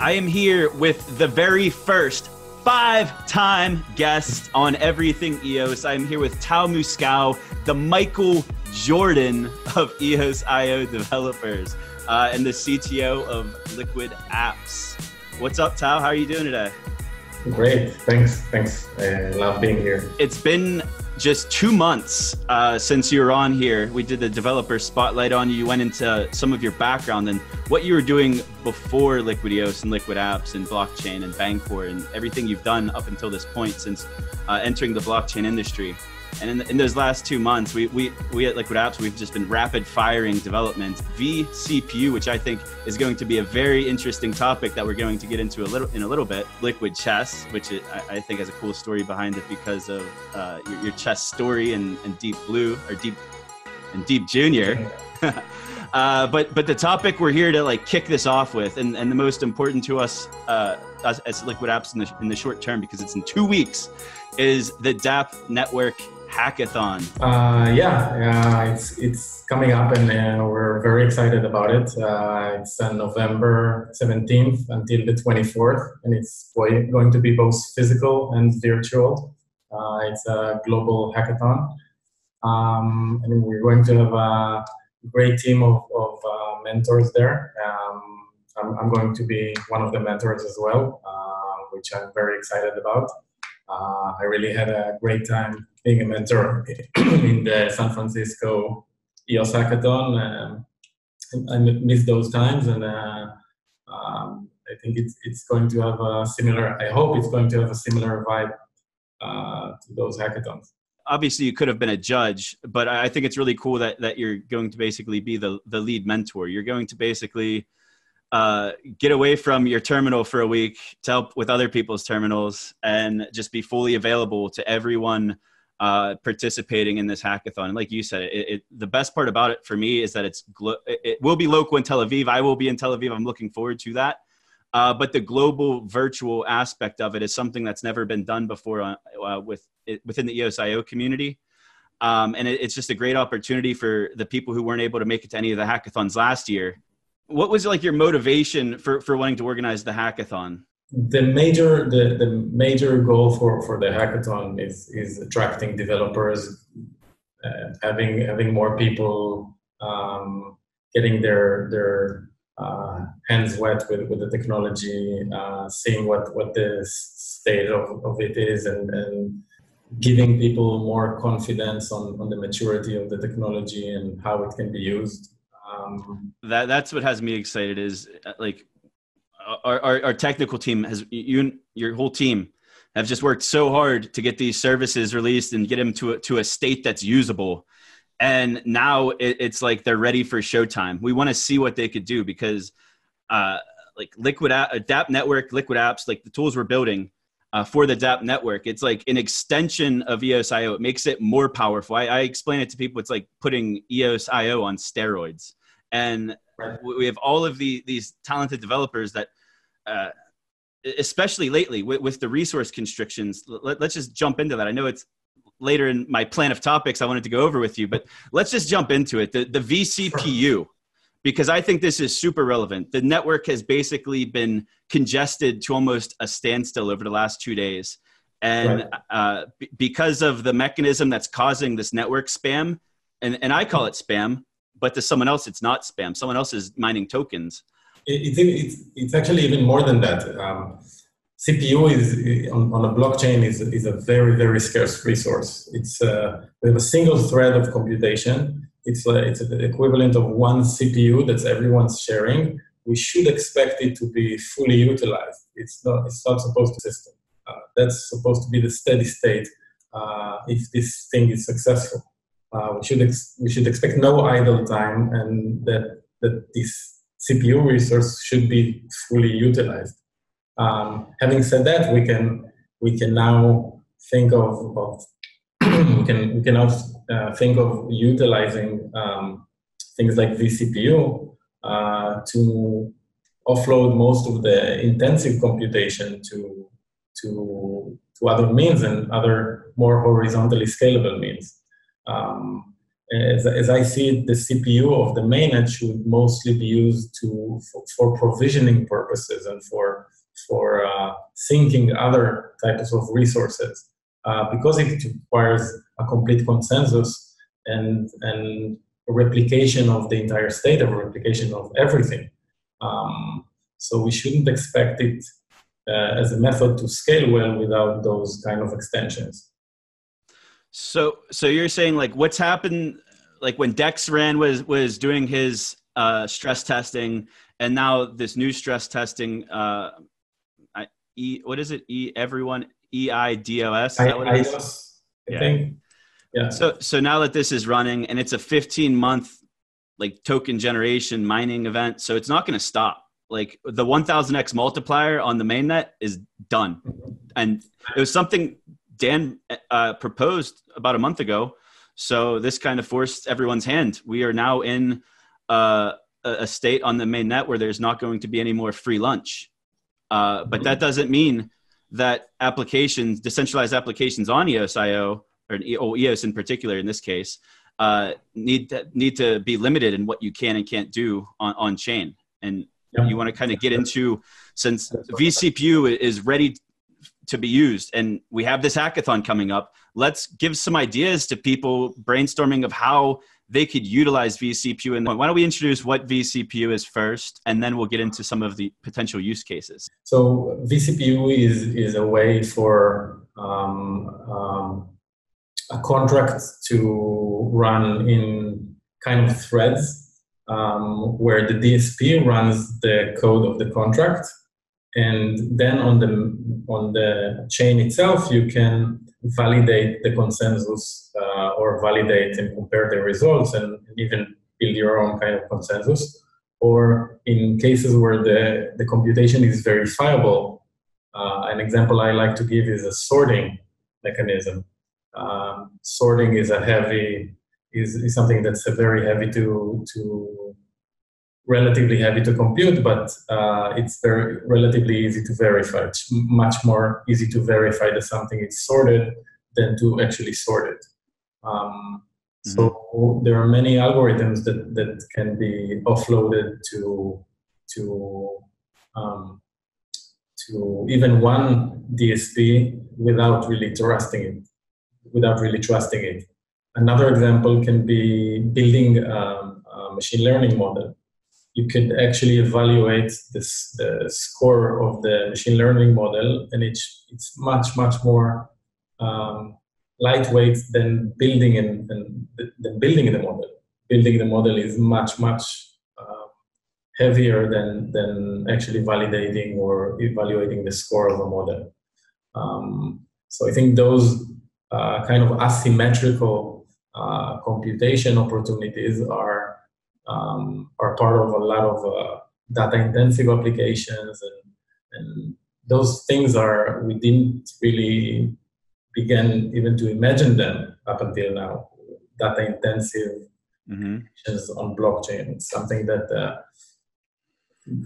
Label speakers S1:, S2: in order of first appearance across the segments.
S1: I am here with the very first five time guest on Everything EOS. I am here with Tal Muscal, the Michael Jordan of EOS IO developers, uh, and the CTO of Liquid Apps. What's up, Tal? How are you doing today?
S2: Great. Thanks. Thanks. I love being here.
S1: It's been just two months uh, since you were on here. We did the developer spotlight on you. You went into some of your background and what you were doing before LiquidEOS and Liquid Apps and blockchain and Bancor and everything you've done up until this point since uh, entering the blockchain industry. And in, in, those last two months, we, we, we at Liquid Apps, we've just been rapid firing development vCPU, which I think is going to be a very interesting topic that we're going to get into a little in a little bit. Liquid chess, which it, I, I, think has a cool story behind it because of uh, your, your, chess story and, and Deep Blue or Deep and Deep Junior. uh, but but the topic we're here to like kick this off with, and, and the most important to us, uh, as, as Liquid Apps in the, in the short term, because it's in two weeks, is the DAPP network hackathon?
S2: Uh, yeah, yeah, it's it's coming up, and uh, we're very excited about it. Uh, it's on November 17th until the 24th, and it's going to be both physical and virtual. Uh, it's a global hackathon, um, and we're going to have a great team of, of uh, mentors there. Um, I'm, I'm, going to be one of the mentors as well, uh, which I'm very excited about. I really had a great time being a mentor in the San Francisco EOS Hackathon. Um, I miss those times, and uh, um, I think it's it's going to have a similar. I hope it's going to have a similar vibe uh, to those hackathons.
S1: Obviously, you could have been a judge, but I think it's really cool that that you're going to basically be the the lead mentor. You're going to basically uh, get away from your terminal for a week to help with other people's terminals and just be fully available to everyone uh, participating in this hackathon. And like you said, it, it, the best part about it for me is that it's glo- it will be local in Tel Aviv. I will be in Tel Aviv. I'm looking forward to that. Uh, but the global virtual aspect of it is something that's never been done before on, uh, with it, within the EOSIO community. Um, and it, it's just a great opportunity for the people who weren't able to make it to any of the hackathons last year. What was like your motivation for, for wanting to organize the hackathon?
S2: The major the, the major goal for, for the hackathon is is attracting developers, uh, having having more people um, getting their their uh, hands wet with, with the technology, uh, seeing what what the state of, of it is, and, and giving people more confidence on, on the maturity of the technology and how it can be used.
S1: Um, that that's what has me excited is uh, like our, our, our technical team has you your whole team have just worked so hard to get these services released and get them to a, to a state that's usable. And now it, it's like they're ready for showtime. We want to see what they could do because uh, like liquid app, dapp network liquid apps like the tools we're building uh, for the DAPP network it's like an extension of eosio it makes it more powerful. I, I explain it to people it's like putting eosio on steroids. And Right. We have all of the, these talented developers that, uh, especially lately with, with, the resource constrictions. Let, let's just jump into that. I know it's later in my plan of topics I wanted to go over with you, but let's just jump into it. The, the vCPU, because I think this is super relevant. The network has basically been congested to almost a standstill over the last two days. And right. uh, b- because of the mechanism that's causing this network spam, and, and I call it spam, but to someone else it's not spam. Someone else is mining tokens.
S2: It's, it's, it's actually even more than that. Um, cpu is on, on, a blockchain is, is a very very scarce resource. It's uh, we have a single thread of computation. It's, uh, it's the equivalent of one cpu that's everyone's sharing. We should expect it to be fully utilized. It's not it's not supposed to system uh, that's supposed to be the steady state uh, if this thing is successful uh, we should ex- we should expect no idle time, and that that this CPU resource should be fully utilized. Um, having said that, we can we can now think of, of we can we can now uh, think of utilizing um, things like vCPU uh, to offload most of the intensive computation to to to other means and other more horizontally scalable means. Um, as, as I see it, the CPU of the mainnet should mostly be used to for, for provisioning purposes and for for uh, syncing other types of resources uh, because it requires a complete consensus and and replication of the entire state, a replication of everything. Um, so we shouldn't expect it uh, as a method to scale well without those kind of extensions.
S1: So, so you're saying like what's happened, like when Dex ran was was doing his uh, stress testing, and now this new stress testing, uh, I, e, what is it? E everyone E I D O S.
S2: I, I, I yeah. think.
S1: Yeah. So, so now that this is running, and it's a 15 month like token generation mining event, so it's not going to stop. Like the 1000x multiplier on the mainnet is done, mm-hmm. and it was something Dan uh, proposed about a month ago. So this kind of forced everyone's hand. We are now in uh, a state on the main net where there's not going to be any more free lunch. Uh, but that doesn't mean that applications, decentralized applications on EOS.io, or EOS in particular in this case, uh, need to, need to be limited in what you can and can't do on, on chain. And yeah. you want to kind of get into since vCPU is ready to be used. And we have this hackathon coming up. Let's give some ideas to people brainstorming of how they could utilize vCPU. And why don't we introduce what vCPU is first, and then we'll get into some of the potential use cases.
S2: So vCPU is is a way for um, um, a contract to run in kind of threads um, where the DSP runs the code of the contract and then on the on the chain itself you can validate the consensus uh, or validate and compare the results and even build your own kind of consensus. Or in cases where the, the computation is verifiable uh, an example i like to give is a sorting mechanism. Um, sorting is a heavy is, is something that's very heavy to to relatively heavy to compute, but uh, it's very relatively easy to verify. It's much more easy to verify that something is sorted than to actually sort it. Um, mm-hmm. So there are many algorithms that, that can be offloaded to to um, to even one DSP without really trusting it. Without really trusting it. Another example can be building um, a machine learning model you could actually evaluate this, the score of the machine learning model, and it's, it's much, much more um, lightweight than building in, than, than building the model. Building the model is much, much uh, heavier than, than actually validating or evaluating the score of a model. Um, so I think those uh, kind of asymmetrical uh, computation opportunities are um, are part of a lot of uh, data intensive applications and, and those things are we didn't really begin even to imagine them up until now data intensive mm-hmm. on blockchain it's something that uh,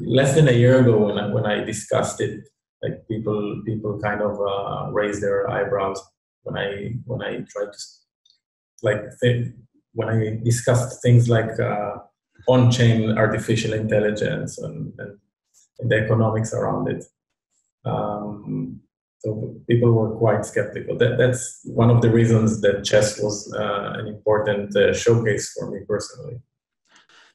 S2: less than a year ago when I, when I discussed it like people people kind of uh, raised their eyebrows when I when I tried to like when I discussed things like uh, on-chain artificial intelligence and, and, and, the economics around it. Um, so people were quite skeptical. That, that's one of the reasons that chess was uh, an important uh, showcase for me personally.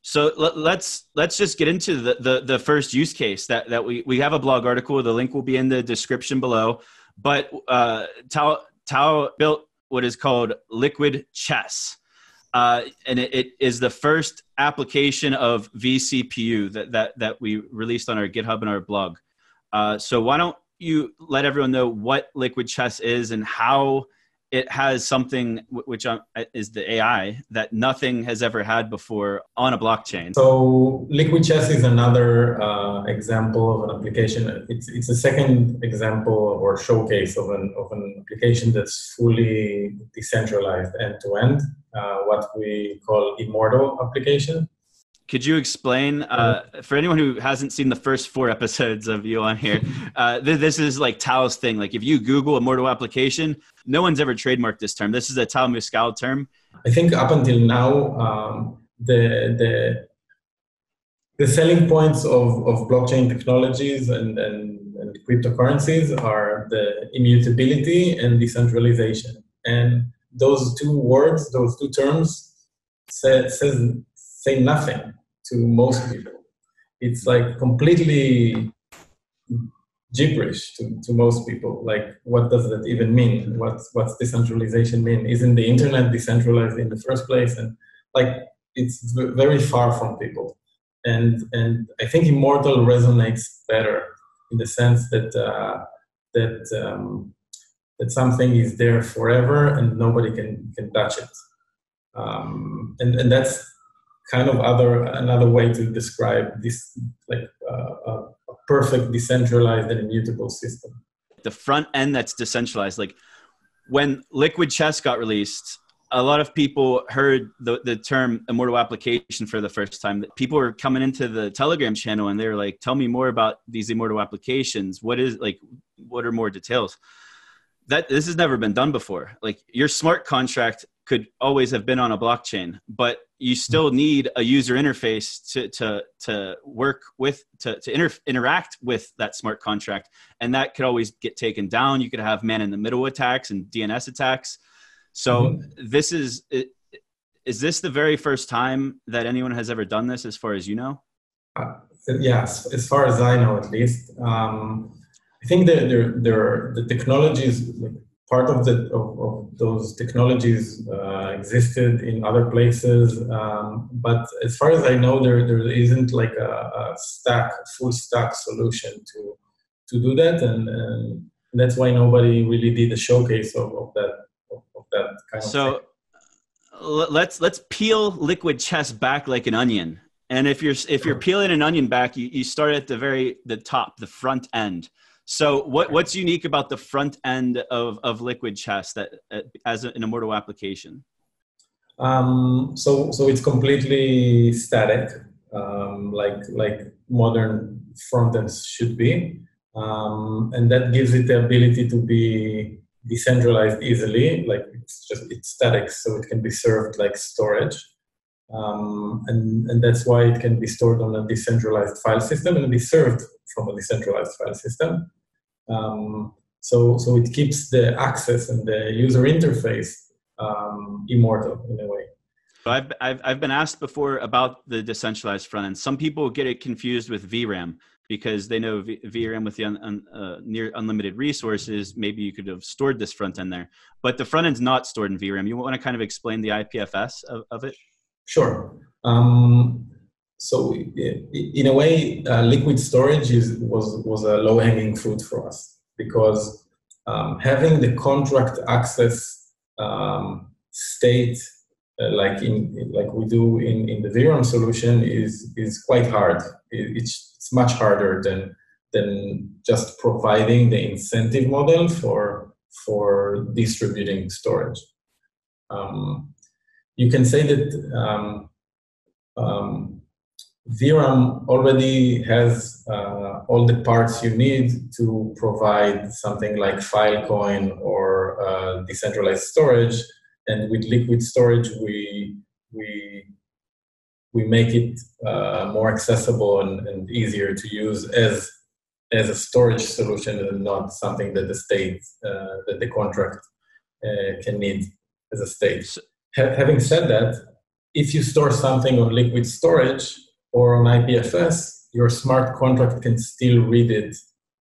S1: So let's let's just get into the, the, the first use case that that we we have a blog article. The link will be in the description below. But uh, Tal Tal built what is called Liquid Chess uh, and it, it is the first application of vCPU that, that, that we released on our GitHub and our blog. Uh, so why don't you let everyone know what Liquid Chess is and how it has something which uh, is the AI that nothing has ever had before on a blockchain.
S2: So Liquid Chess is another uh, example of an application. It's it's a second example or showcase of an of an application that's fully decentralized end to end. What we call immortal application.
S1: Could you explain uh, for anyone who hasn't seen the first four episodes of you on here? Uh, th- this is like Tal's thing. Like if you Google immortal application, no one's ever trademarked this term. This is a Tal Muscal term.
S2: I think up until now, um, the the the selling points of, of blockchain technologies and, and, and cryptocurrencies are the immutability and decentralization. And those two words, those two terms, say, says, say nothing to most people. It's like completely gibberish to, to most people. Like, what does that even mean? What's, what's decentralization mean? Isn't the internet decentralized in the first place? And like, it's very far from people. And, and I think immortal resonates better in the sense that, uh, that, um, that something is there forever and nobody can, can touch it. Um, and, and that's kind of other another way to describe this like uh, a perfect decentralized and immutable system.
S1: The front end that's decentralized like when liquid chess got released a lot of people heard the, the term immortal application for the first time. People were coming into the telegram channel and they were like tell me more about these immortal applications. What is like what are more details? That this has never been done before. Like your smart contract could always have been on a blockchain but you still need a user interface to to to work with to to inter- interact with that smart contract. And that could always get taken down. You could have man in the middle attacks and dns attacks. So mm-hmm. this is is this the very first time that anyone has ever done this as far as you know?
S2: Uh, yes as far as i know at least. Um, i think that there, there the technologies like part of the of, of those technologies uh, existed in other places, um, but as far as I know, there there isn't like a, a stack full stack solution to to do that, and, and that's why nobody really did a showcase of, of that of, of that kind
S1: so, of. So let's let's peel liquid chess back like an onion. And if you're if you're peeling an onion back, you, you start at the very the top, the front end. So what what's unique about the front end of, of Liquid Chess that uh, as an immortal application?
S2: Um, so so it's completely static, um, like like modern front ends should be, um, and that gives it the ability to be decentralized easily. Like it's just it's static, so it can be served like storage. Um, and, and that's why it can be stored on a decentralized file system and be served from a decentralized file system. Um, so, so it keeps the access and the user interface um, immortal in a way.
S1: I've, I've, I've been asked before about the decentralized front end. Some people get it confused with VRAM because they know v- VRAM with the un, un, uh, near unlimited resources, maybe you could have stored this front end there. But the front end's not stored in VRAM. You want to kind of explain the IPFS of, of it?
S2: Sure. Um, so in a way, uh, liquid storage is, was, was a low hanging fruit for us because um, having the contract access um, state uh, like in like we do in, in the VRAM solution is is quite hard. It, it's, it's much harder than than just providing the incentive model for for distributing storage. Um, you can say that um, um, VRAM already has uh, all the parts you need to provide something like Filecoin or uh, decentralized storage. And with liquid storage, we we we make it uh, more accessible and, and, easier to use as as a storage solution and not something that the state uh, that the contract uh, can need as a state. Ha- having said that, if you store something on liquid storage, or on IPFS, your smart contract can still read it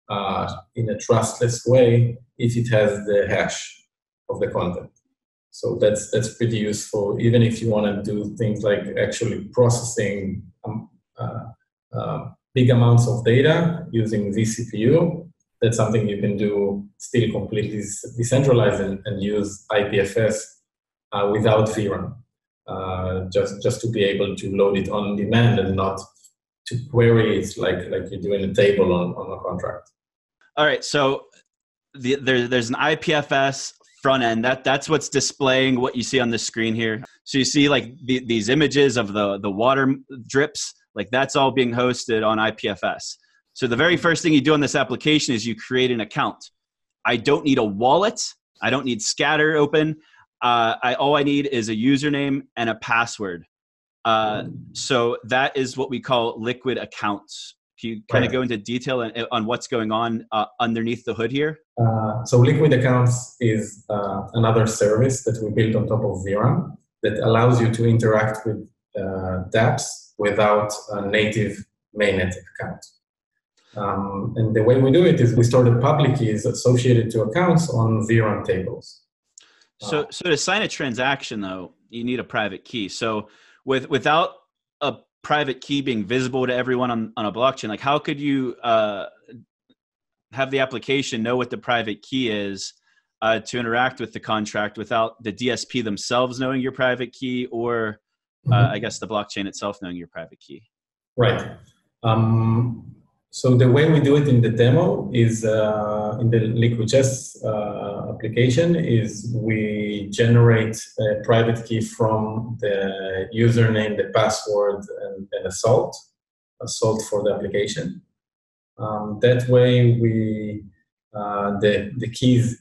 S2: uh, in a trustless way if it has the hash of the content. So that's that's pretty useful, even if you want to do things like actually processing um, uh, uh, big amounts of data using vCPU. That's something you can do still completely decentralized and, and use IPFS uh, without VRAM uh, just just to be able to load it on demand and not to query it like like you do in a table on, on a contract.
S1: All right, so the, there, there's an IPFS front end. That that's what's displaying what you see on the screen here. So you see like the, these images of the the water drips like that's all being hosted on ipfs so the very first thing you do on this application is you create an account. I don't need a wallet. I don't need scatter open uh, I, all i need is a username and a password uh, so that is what we call liquid accounts can you kind right. of go into detail on, on what's going on uh, underneath the hood here?
S2: Uh, so Liquid Accounts is uh, another service that we built on top of VRAM that allows you to interact with uh, dApps without a native mainnet account. Um, and the way we do it is we store the public keys associated to accounts on VRAM tables.
S1: So, so to sign a transaction, though, you need a private key. So, with without a private key being visible to everyone on, on a blockchain like how could you uh, have the application know what the private key is uh, to interact with the contract without the dsp themselves knowing your private key or uh, mm-hmm. i guess the blockchain itself knowing your private key
S2: right um, so the way we do it in the demo is uh, in the Liquid Chess uh, application is we generate a private key from the username, the password, and, and a salt, a salt for the application. Um, that way, we uh, the the keys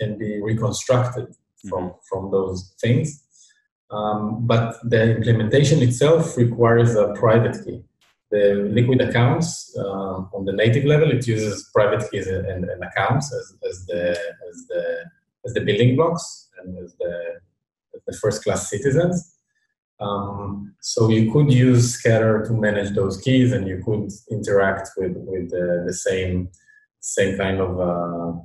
S2: can be reconstructed from mm-hmm. from those things. Um, but the implementation itself requires a private key the liquid accounts uh, on the native level it uses private keys and, and, accounts as, as the as the as the building blocks and as the as the first class citizens. Um, so you could use scatter to manage those keys and you could interact with with the, same same kind of uh,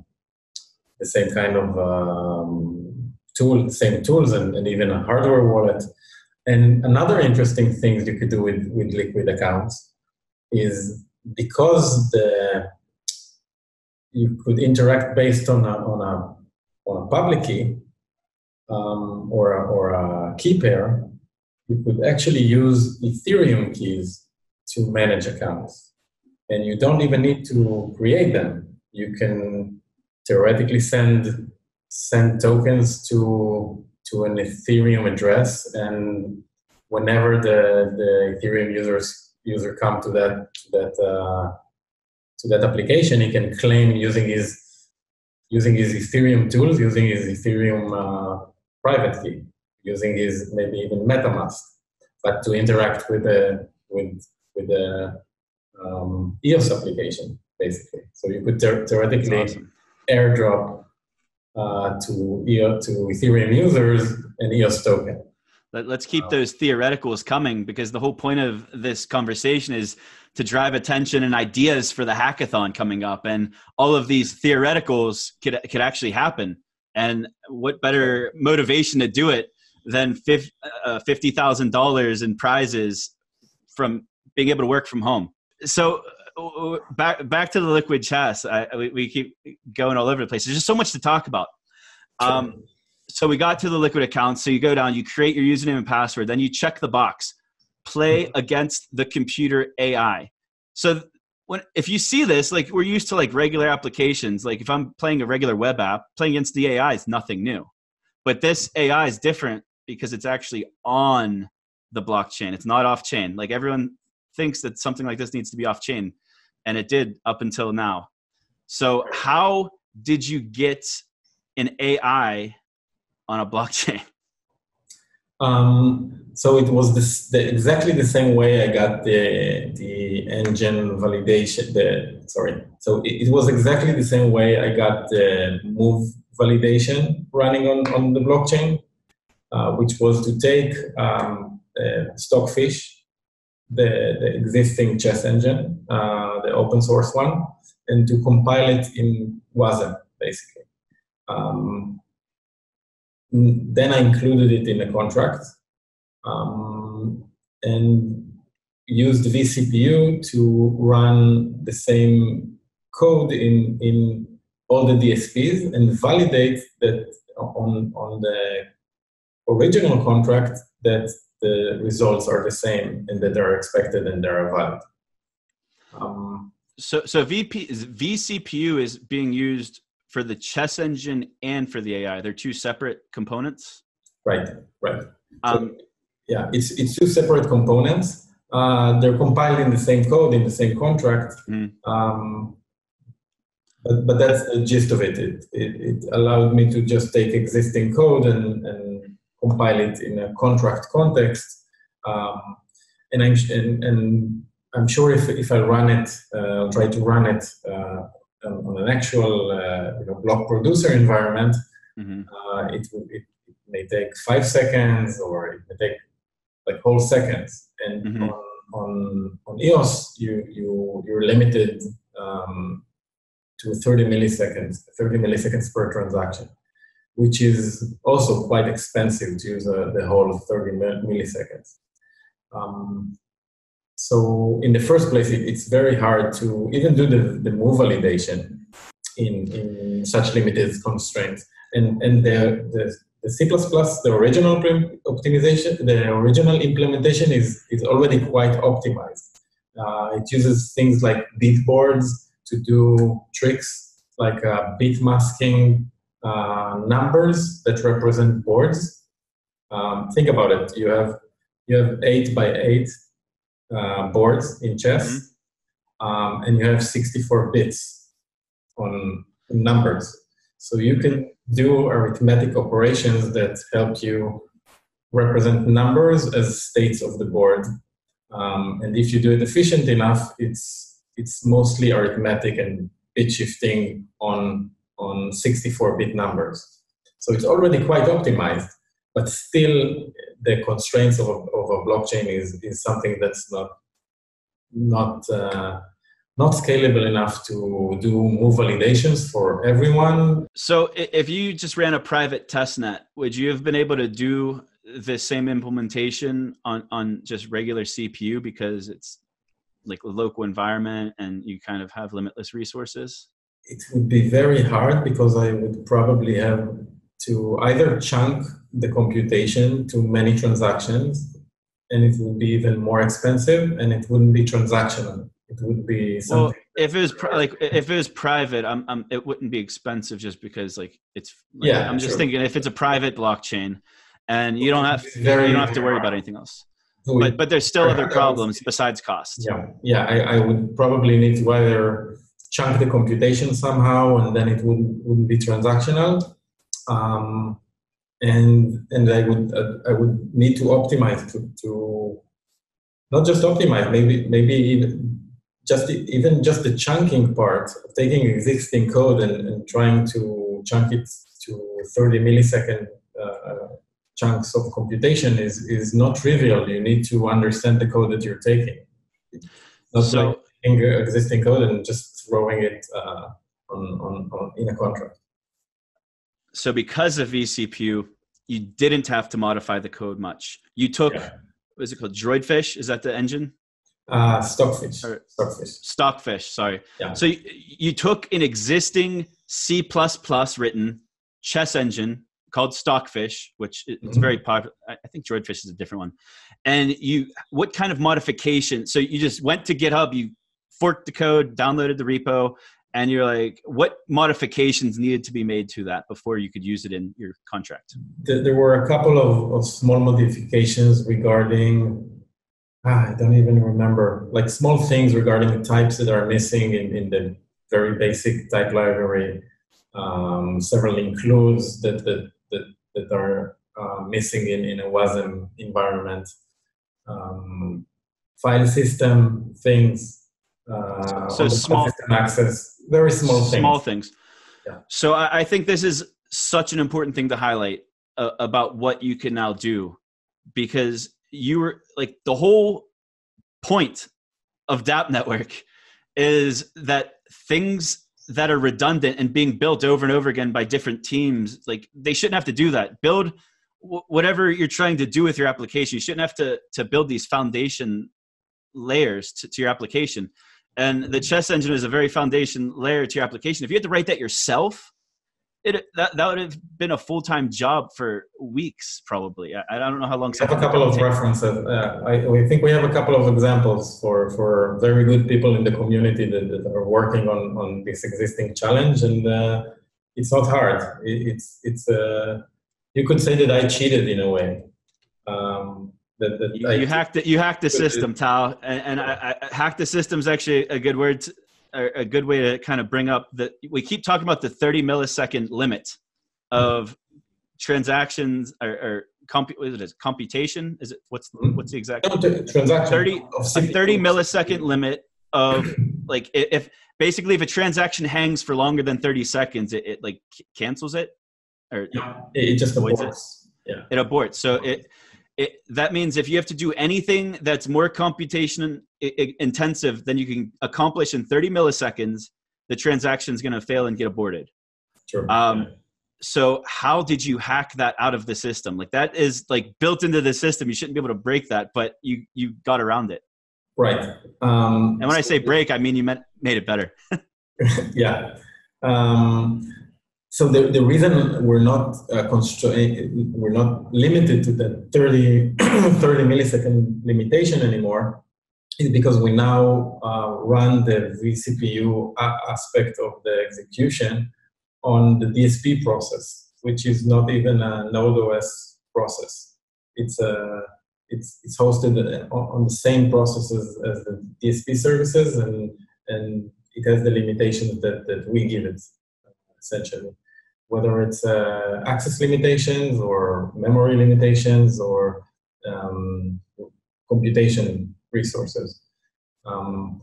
S2: the same kind of um, tool same tools and, and even a hardware wallet and another interesting thing you could do with, with liquid accounts is because the you could interact based on a, on a, on a public key um, or, a, or a key pair, you could actually use Ethereum keys to manage accounts. And you don't even need to create them. You can theoretically send send tokens to to an Ethereum address, and whenever the, the Ethereum users user come to that that uh, to that application, he can claim using his using his Ethereum tools, using his Ethereum uh, private key, using his maybe even MetaMask, but to interact with the with with the um, EOS application basically. So you could theoretically awesome. airdrop uh, to to Ethereum users an EOS token.
S1: Let, us keep those theoreticals coming because the whole point of this conversation is to drive attention and ideas for the hackathon coming up, and all of these theoreticals could could actually happen. And what better motivation to do it than uh, fifty thousand dollars in prizes from being able to work from home? So uh, back back to the liquid chess. I, we, we, keep going all over the place. There's just so much to talk about. Um, so we got to the liquid account. So you go down, you create your username and password, then you check the box, play mm-hmm. against the computer AI. So when if you see this, like we're used to like regular applications. Like if I'm playing a regular web app, playing against the AI is nothing new. But this AI is different because it's actually on the blockchain. It's not off chain. Like everyone thinks that something like this needs to be off chain and it did up until now. So, how did you get an AI on a blockchain?
S2: Um, so it was this, the, exactly the same way I got the the engine validation. The sorry, so it, it, was exactly the same way I got the move validation running on on the blockchain, uh, which was to take um, Stockfish the, the existing chess engine, uh, the open source one, and to compile it in Wasm, basically. Um, then I included it in the contract um, and used vCPU to run the same code in, in all the DSPs and validate that on, on the original contract that the results are the same and that they're expected and they're valid.
S1: Um, so, so VP, vCPU is being used for the chess engine and for the AI. They're two separate components.
S2: Right, right. Um, so, yeah, it's it's two separate components. Uh, they're compiled in the same code in the same contract. Mm. Um, but, but that's the gist of it. It, it. it allowed me to just take existing code and, and compile it in a contract context. Um, and I'm and, and, I'm sure if if I run it, uh, I'll try to run it uh, on an actual uh, you know, block producer environment. Mm-hmm. Uh, it, it, it may take five seconds, or it may take like whole seconds. And mm-hmm. on, on on EOS, you you you're limited um, to 30 milliseconds, 30 milliseconds per transaction, which is also quite expensive to use uh, the whole 30 milliseconds. Um, so in the first place, it, it's very hard to even do the, the move validation in, in such limited constraints. And, and the, the, the C++, the original optimization, the original implementation is, is already quite optimized. Uh, it uses things like bit boards to do tricks like uh, bit masking uh, numbers that represent boards. Um, think about it. You have you have eight by eight uh, boards in chess, mm-hmm. um, and you have 64 bits on numbers. So you can do arithmetic operations that help you represent numbers as states of the board. Um, and if you do it efficient enough, it's it's mostly arithmetic and bit shifting on on 64-bit numbers. So it's already quite optimized, but still the constraints of a, of a blockchain is, is something that's not not uh, not scalable enough to do move validations for everyone.
S1: So if you just ran a private test net, would you have been able to do the same implementation on, on just regular CPU because it's like a local environment and you kind of have limitless resources?
S2: It would be very hard because I would probably have to either chunk the computation to many transactions and it would be even more expensive and it wouldn't be transactional. It would be something well,
S1: if it was pri- like if it was private I'm, I'm, it wouldn't be expensive just because like it's like, yeah i'm just sure. thinking if it's a private blockchain and you don't have very, you don't have to worry about anything else. But but there's still other problems besides cost.
S2: Yeah yeah I, I would probably need to either chunk the computation somehow and then it wouldn't wouldn't be transactional um, and and I would uh, I would need to optimize to, to not just optimize maybe maybe even just even just the chunking part of taking existing code and, and trying to chunk it to 30 millisecond uh, chunks of computation is is not trivial. You need to understand the code that you're taking. Not so, like existing code and just throwing it uh, on, on, on in a contract
S1: so because of vCPU, you didn't have to modify the code much. You took, yeah. what is it called? Droidfish? Is that the engine?
S2: Uh, Stockfish. Or, Stockfish.
S1: Stockfish, sorry. Yeah. So you, you took an existing C++ written chess engine called Stockfish, which is mm-hmm. very popular. I think Droidfish is a different one. And you, what kind of modification? So you just went to GitHub, you forked the code, downloaded the repo, and you're like what modifications needed to be made to that before you could use it in your contract?
S2: There were a couple of, of small modifications regarding ah, i don't even remember. Like small things regarding the types that are missing in, in the very basic type library. Um, several includes that that that, that are uh, missing in, in a wasm environment. Um, file system things uh,
S1: so small
S2: access very small things.
S1: Small things. Yeah. So I, I, think this is such an important thing to highlight uh, about what you can now do because you were like the whole point of DApp Network is that things that are redundant and being built over and over again by different teams, like they shouldn't have to do that. Build w- whatever you're trying to do with your application. You shouldn't have to to build these foundation layers to, to your application. And the chess engine is a very foundation layer to your application. If you had to write that yourself, it, that, that would have been a full-time job for weeks probably I, I don't know how long
S2: we have a couple of references uh, I, I, think we have a couple of examples for, for very good people in the community that, that are working on, on this existing challenge and uh, it's not hard. It, it's it's uh, you could say that I cheated in a way. Um,
S1: you, you hacked it. You hacked the system, Tal, and, and I, I, hack the system is actually a good word, to, a good way to kind of bring up that we keep talking about the 30 millisecond limit of mm-hmm. transactions or, or comp, what is it? Computation? Is it what's what's the exact
S2: transaction?
S1: 30 a 30 millisecond limit of like if basically if a transaction hangs for longer than 30 seconds, it, it like cancels it or
S2: yeah, it just avoids it.
S1: Yeah, it aborts. So it it, that means if you have to do anything that's more computation intensive than you can accomplish in 30 milliseconds, the transaction is going to fail and get aborted.
S2: Sure.
S1: Um, so how did you hack that out of the system? Like that is like built into the system. You shouldn't be able to break that, but you you got around it.
S2: Right. Um,
S1: and when I say break, I mean you meant made it better.
S2: yeah. Um, so the, the reason we're not uh, constrained, we're not limited to the 30, 30 millisecond limitation anymore is because we now uh, run the vCPU aspect of the execution on the DSP process, which is not even a Node OS process. It's a uh, it's, it's hosted on the same processes as the DSP services, and and it has the limitations that, that we give it essentially whether it's uh, access limitations or memory limitations or um, computation resources. Um,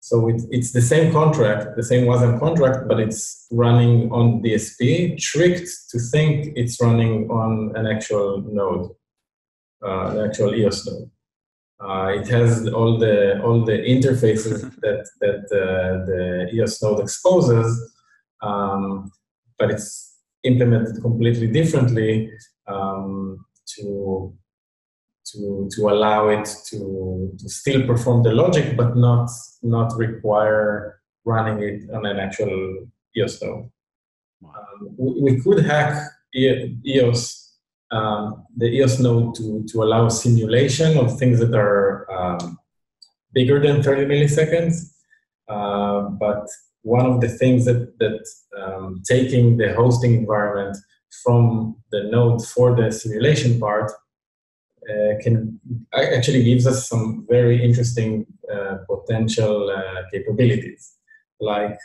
S2: so it, it's the same contract, the same WASM contract, but it's running on DSP, tricked to think it's running on an actual node, uh, an actual EOS node. Uh, it has all the all the interfaces that that uh, the EOS node exposes, um, but it's implemented completely differently um, to to to allow it to to still perform the logic, but not not require running it on an actual EOS node. Um, we, we, could hack EOS um, the EOS node to to allow simulation of things that are um, bigger than 30 milliseconds, uh, but one of the things that, that um, taking the hosting environment from the node for the simulation part uh, can actually gives us some very interesting uh, potential uh, capabilities, like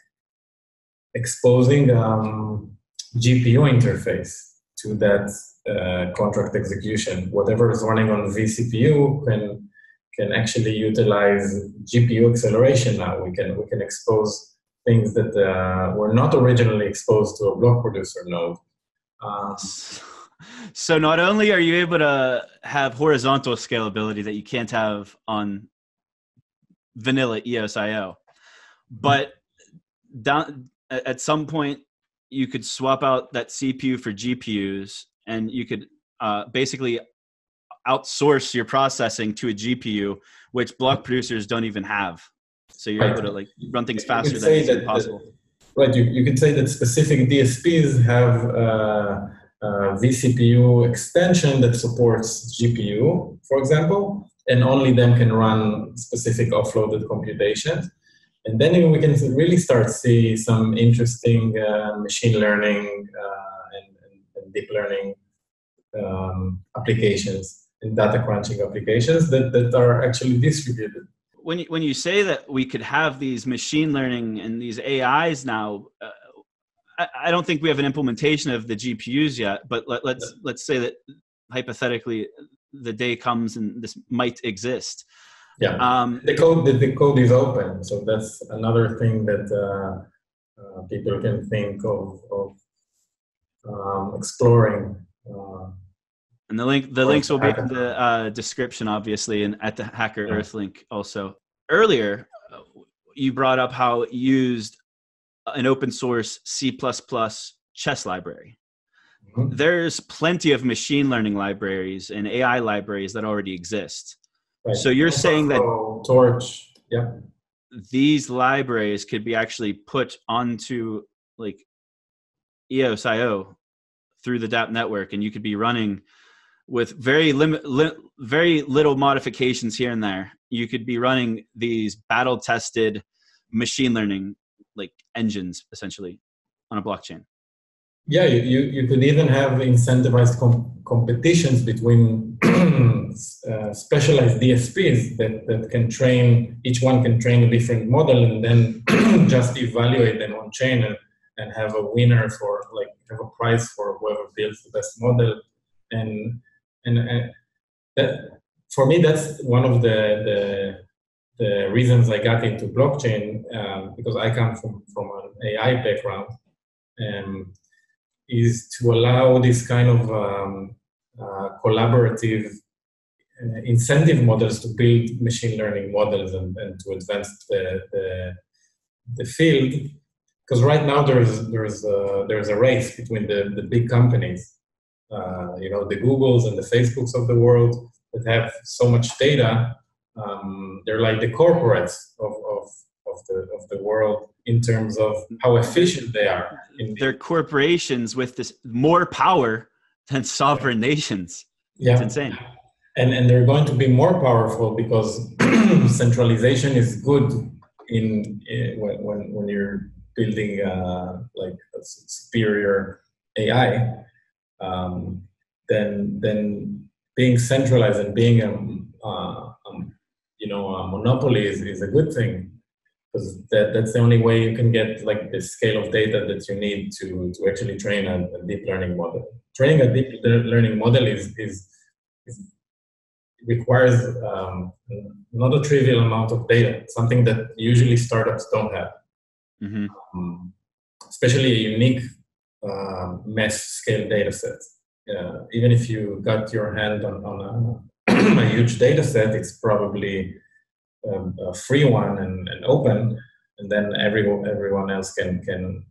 S2: exposing um, GPU interface to that uh, contract execution. Whatever is running on vCPU can can actually utilize GPU acceleration now. We can we can expose things that uh, were not originally exposed to a block producer node. Um,
S1: so not only are you able to have horizontal scalability that you can't have on vanilla EOSIO, but down at some point you could swap out that CPU for GPUs, and you could uh, basically outsource your processing to a GPU, which block producers don't even have so you're right. able to like run things faster than that, possible.
S2: That, right. You, you could say that specific DSPs have uh, uh, vCPU extension that supports GPU, for example, and only them can run specific offloaded computations. And then we can really start see some interesting uh, machine learning uh, and, and, and, deep learning um, applications and data crunching applications that, that are actually distributed
S1: when you, when you say that we could have these machine learning and these AIs now, uh, I, I, don't think we have an implementation of the GPUs yet. But let, let's let's say that hypothetically the day comes and this might exist.
S2: Yeah, um, the code the, the, code is open, so that's another thing that uh, uh, people can think of of um, exploring. Uh,
S1: and the link, the links will be in the uh, description, obviously, and at the Hacker yeah. Earth link also. Earlier, you brought up how it used an open source C++ chess library. Mm-hmm. There's plenty of machine learning libraries and AI libraries that already exist. Right. So you're saying that
S2: Torch, yeah,
S1: these libraries could be actually put onto like EOSIO through the DApp network, and you could be running with very limit, li- very little modifications here and there, you could be running these battle tested machine learning like engines essentially on a blockchain.
S2: Yeah, you, you could even have incentivized com- competitions between uh, specialized DSPs that, that can train, each one can train a different model and then just evaluate them on chain and, and have a winner for, like, have a prize for whoever builds the best model. And, and, and that, for me, that's one of the, the, the reasons I got into blockchain um, because I come from, from an AI background. Um, is to allow this kind of um, uh, collaborative uh, incentive models to build machine learning models and, and to advance the, the, the field. Because right now there's there's a, there's a race between the, the big companies, uh, you know, the Googles and the Facebooks of the world that have so much data. Um, they're like the corporates of, of, of the of the world in terms of how efficient they are.
S1: They're corporations with this more power than sovereign nations. Yeah. It's insane.
S2: And, and they're going to be more powerful because centralization is good in, in, when, when you're building uh, like a superior AI. Um, then then being centralized and being a uh, um, you know a monopoly is, is a good thing because that, that's the only way you can get like the scale of data that you need to, to actually train a, a deep learning model. Training a deep learning model is, is, is requires um, not a trivial amount of data, something that usually startups don't have. Mm-hmm. Um, especially a unique uh, mesh scale data set. Uh, even if you got your hand on, on a, a huge data set, it's probably um, a free one and, and open, and then everyone everyone else can can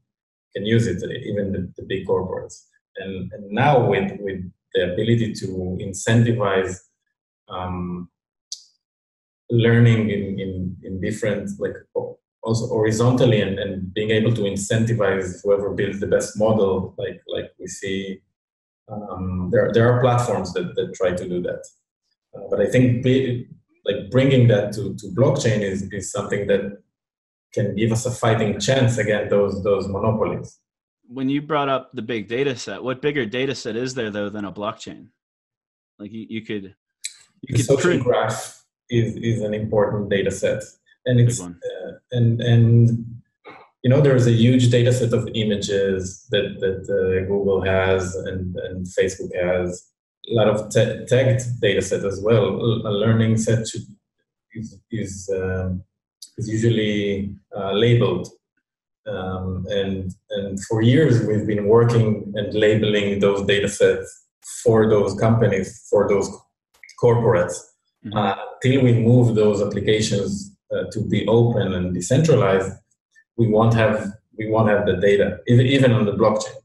S2: can use it, even the, the big corporates. And, and now with with the ability to incentivize um, learning in, in, in different like also horizontally and, and being able to incentivize whoever builds the best model like like we see um, there, there are platforms that, that try to do that uh, but i think like bringing that to, to blockchain is, is something that can give us a fighting chance against those those monopolies.
S1: When you brought up the big data set, what bigger data set is there though than a blockchain? Like you, you could
S2: you the could social print. graph is, is an important data set. And it's uh, and and you know there's a huge data set of images that that uh, Google has and, and Facebook has a lot of te- tagged data set as well. A learning set should, is is, um, is usually uh, labeled, um, and and for years we've been working and labeling those data sets for those companies, for those corporates, mm-hmm. uh, till we move those applications uh, to be open and decentralized. We won't have we won't have the data even even on the blockchain.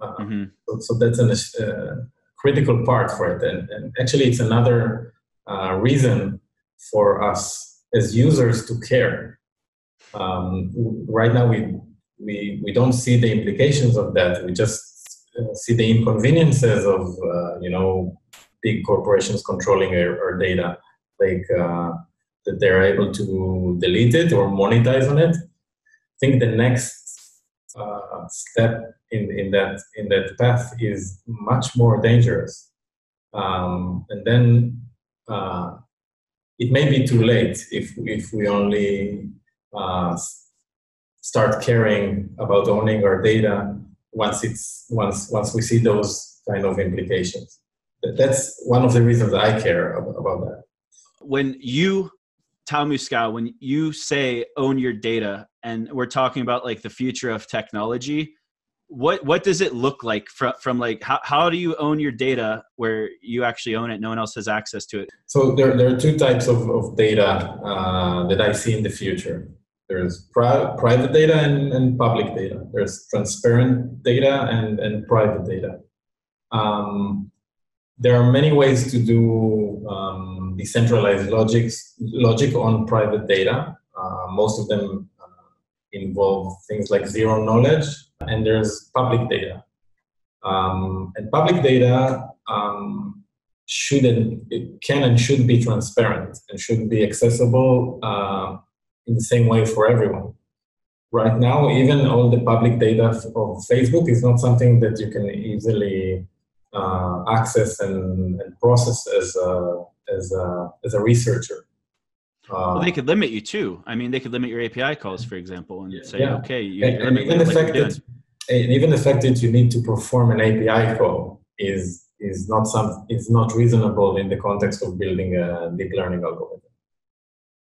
S2: Uh, mm-hmm. So, so, that's a uh, critical part for it. And, and actually, it's another uh, reason for us as users to care. Um, right now, we, we, we don't see the implications of that. We just see the inconveniences of, uh, you know, big corporations controlling our, our data, like uh, that they're able to delete it or monetize on it. I think the next uh, step in, in that in that path is much more dangerous. Um, and then uh, it may be too late if if we only uh, start caring about owning our data once it's once once we see those kind of implications. That's one of the reasons I care about that.
S1: When you Tal Muscal, when you say own your data, and we're talking about like the future of technology, what what does it look like from from like how, how do you own your data where you actually own it? No one else has access to it.
S2: So there, there are two types of, of data uh, that i see in the future. There's pri- private data and, and public data. There's transparent data and, and private data. Um, there are many ways to do um, decentralized logics, logic on private data uh, most of them uh, involve things like zero knowledge and there's public data. Um, and public data um, should and can and should be transparent and should be accessible uh, in the same way for everyone. right now, even all the public data of Facebook is not something that you can easily uh, access and, and, process as a, as a, as a researcher.
S1: Uh, well, they could limit you too. I mean, they could limit your API calls, for example, and say, yeah. okay, you
S2: and, and even the fact that, and even the fact that you need to perform an API call is is not some is not reasonable in the context of building a deep learning algorithm.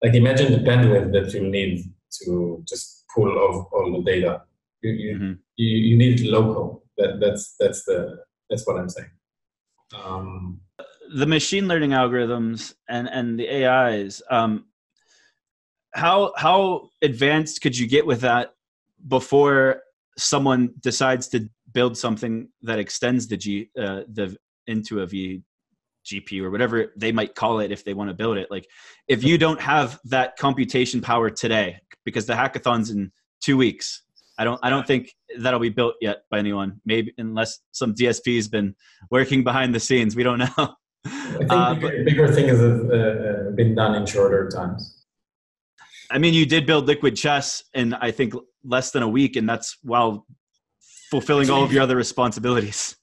S2: Like imagine the bandwidth that you need to just pull of all the data. You you, mm-hmm. you, you need local. That that's that's the that's what I'm saying. Um,
S1: the machine learning algorithms and and the AIs. Um, how how advanced could you get with that before someone decides to build something that extends the G uh, the into a V GPU or whatever they might call it if they want to build it. Like if you don't have that computation power today, because the hackathon's in two weeks, I don't I don't think that'll be built yet by anyone. Maybe unless some DSP's been working behind the scenes. We don't know.
S2: I think uh, bigger, but, bigger things have uh, been done in shorter times.
S1: I mean, you did build Liquid Chess in I think less than a week, and that's while fulfilling all of your other responsibilities.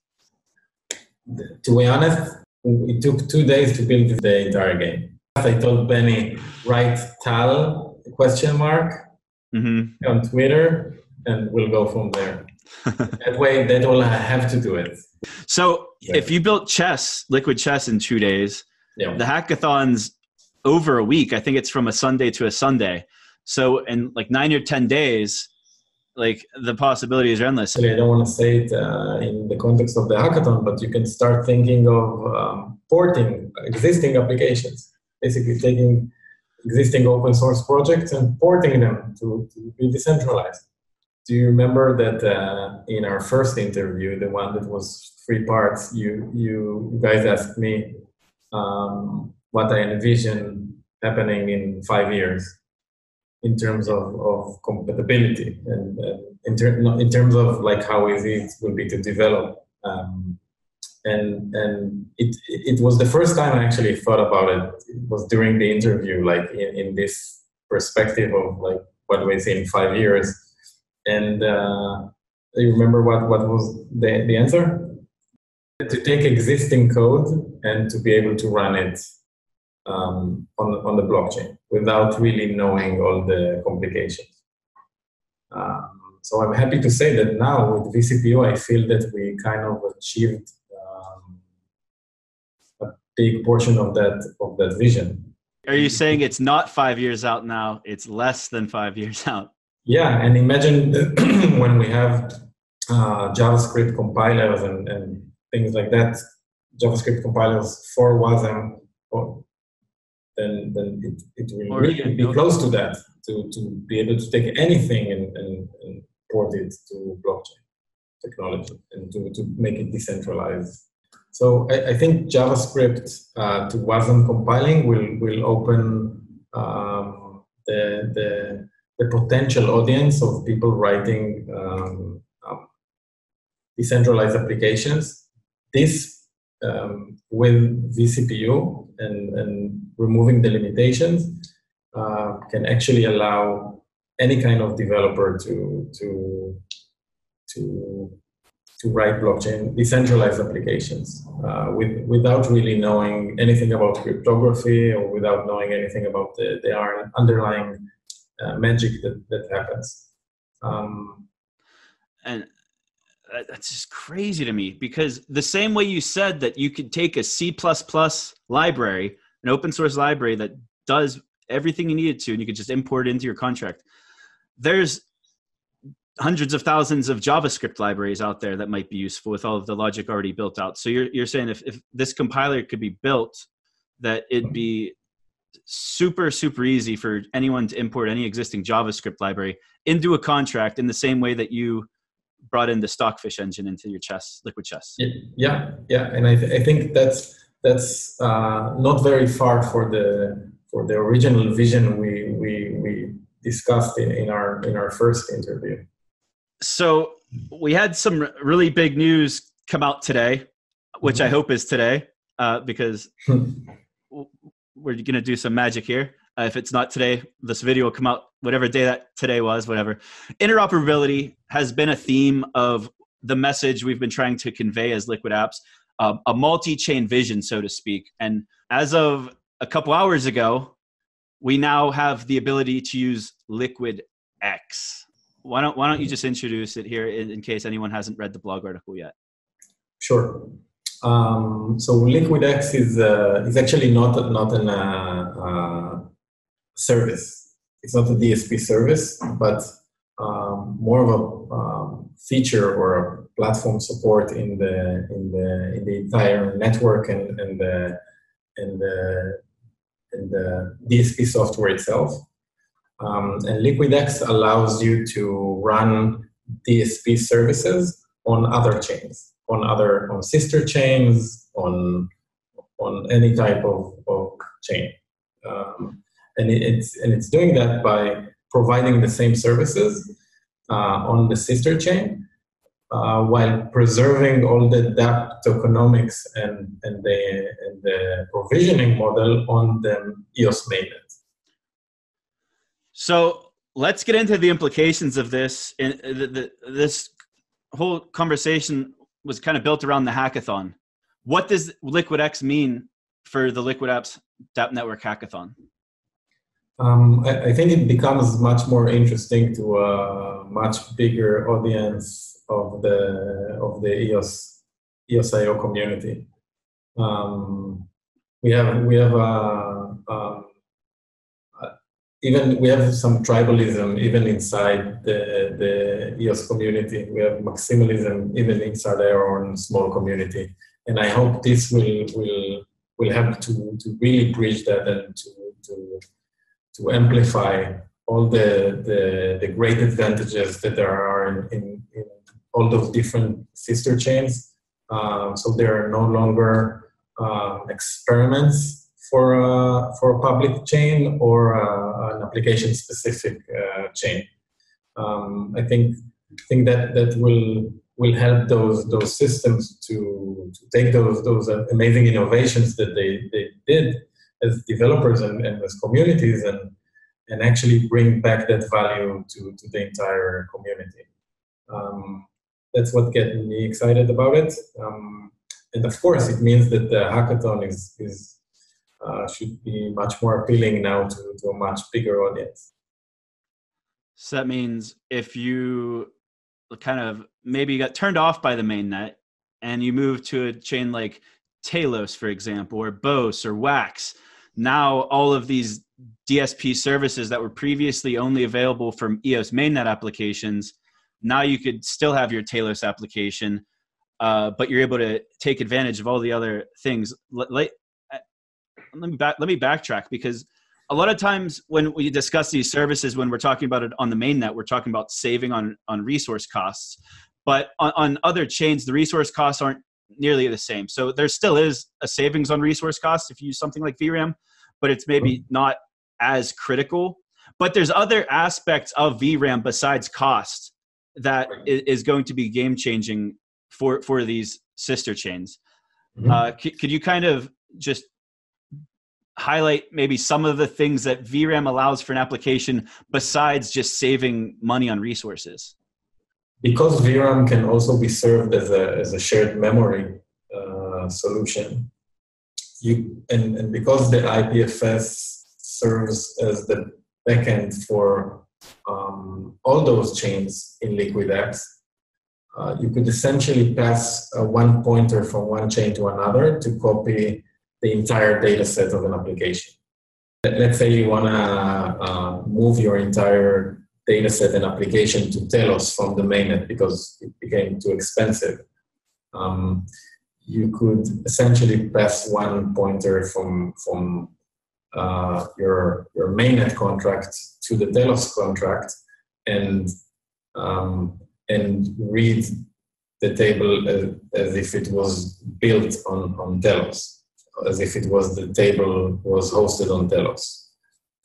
S2: To be honest, it took two days to build the entire game. I told Benny, write Tal question mark mm-hmm. on Twitter, and we'll go from there. that way, they don't have to do it.
S1: So, yeah. if you built chess, liquid chess, in two days, yeah. the hackathon's over a week. I think it's from a Sunday to a Sunday. So, in like nine or ten days, like the possibilities are endless.
S2: I don't want to say it uh, in the context of the hackathon, but you can start thinking of um, porting existing applications, basically taking existing open source projects and porting them to, to be decentralized. Do you remember that uh, in our first interview, the one that was three parts, you you guys asked me um, what I envision happening in five years in terms of, of compatibility and uh, in, ter- in terms of like how easy it will be to develop. Um, and and it it was the first time I actually thought about it. It was during the interview, like in, in this perspective of like what I see in five years. And uh, you remember what what was the the answer? To take existing code and to be able to run it um, on, on the blockchain without really knowing all the complications. Um, so I'm happy to say that now with vCPU, I feel that we kind of achieved um, a big portion of that of that vision.
S1: Are you saying it's not five years out now? It's less than five years out.
S2: Yeah, and imagine when we have uh, JavaScript compilers and, and things like that, JavaScript compilers for WASM then then it, it will or, really be close to that to, to be able to take anything and, and, and port it to blockchain technology and to, to make it decentralized. So I, I think JavaScript uh, to WASM compiling will will open um, the, the the potential audience of people writing um, um, decentralized applications. This um, with vCPU and, and removing the limitations uh, can actually allow any kind of developer to to to to write blockchain decentralized applications uh, with, without really knowing anything about cryptography or without knowing anything about the, the underlying uh, magic that, that happens. Um,
S1: and that's just crazy to me because the same way you said that you could take a C library an open source library that does everything you need it to, and you could just import it into your contract. There's hundreds of thousands of JavaScript libraries out there that might be useful with all of the logic already built out. So you're, you're saying if, if this compiler could be built, that it'd be super, super easy for anyone to import any existing JavaScript library into a contract in the same way that you brought in the Stockfish engine into your chess, liquid chess.
S2: Yeah, yeah. And I, th- I think that's that's uh, not very far for the for the original vision we we, we discussed in, in our in our first interview.
S1: So we had some really big news come out today, which mm-hmm. I hope is today, uh, because we're going to do some magic here. Uh, if it's not today, this video will come out whatever day that today was, whatever. Interoperability has been a theme of the message we've been trying to convey as Liquid Apps, uh, a multi-chain vision, so to speak. And as of a couple hours ago, we now have the ability to use Liquid X. Why don't Why don't you just introduce it here in, in case anyone hasn't read the blog article yet?
S2: Sure. Um, so LiquidX is uh, is actually not not an uh, uh, service. It's not a DSP service, but um, more of a um, feature or a platform support in the in the in the entire network and and the and the, and the DSP software itself. Um, and LiquidX allows you to run DSP services on other chains on other on sister chains on on any type of, of chain um, and it's and it's doing that by providing the same services uh, on the sister chain uh, while preserving all the DApp tokenomics and, and, the, and the provisioning model on the EOS mainnet.
S1: So let's get into the implications of this. In, the, the, this whole conversation was kind of built around the hackathon. What does LiquidX mean for the Liquid Apps DApp Network hackathon?
S2: Um, I, I, think it becomes much more interesting to a much bigger audience of the of the EOS EOSIO community. Um, we have we have a, a even we have some tribalism even inside the, the EOS community. We have maximalism even inside our own small community. And I hope this will will will help to, to really bridge that and to, to, to amplify all the, the, the great advantages that there are in, in, in all those different sister chains. Um, so there are no longer um, experiments for a, for a public chain or a, an application specific uh, chain. Um, I think think that that will will help those those systems to, to take those those amazing innovations that they, they did as developers and, and as communities and and actually bring back that value to, to the entire community. Um, that's what gets me excited about it. Um, and of course, it means that the hackathon is, is uh, should be much more appealing now to, to a much bigger audience.
S1: So that means if you kind of maybe got turned off by the main net and you move to a chain like Telos, for example, or BOS or Wax, now all of these DSP services that were previously only available from EOS mainnet applications, now you could still have your Telos application, uh, but you're able to take advantage of all the other things let me back let me backtrack because a lot of times when we discuss these services when we're talking about it on the main net we're talking about saving on on resource costs. But on, on other chains the resource costs aren't nearly the same. So there still is a savings on resource costs if you use something like vram but it's maybe not as critical. But there's other aspects of vram besides cost that is going to be game changing for for these sister chains. Mm-hmm. uh, could you kind of just highlight maybe some of the things that VRAM allows for an application besides just saving money on resources?
S2: Because VRAM can also be served as a, as a shared memory uh, solution, you, and, and because the IPFS serves as the backend for um, all those chains in LiquidX, uh, you could essentially pass one pointer from one chain to another to copy the entire data set of an application. Let's say you want to uh, move your entire data set and application to Telos from the mainnet because it became too expensive. Um, you could essentially pass one pointer from from uh, your your mainnet contract to the Telos contract and um, and read the table as, as, if it was built on, on Telos as if it was the table was hosted on Telos.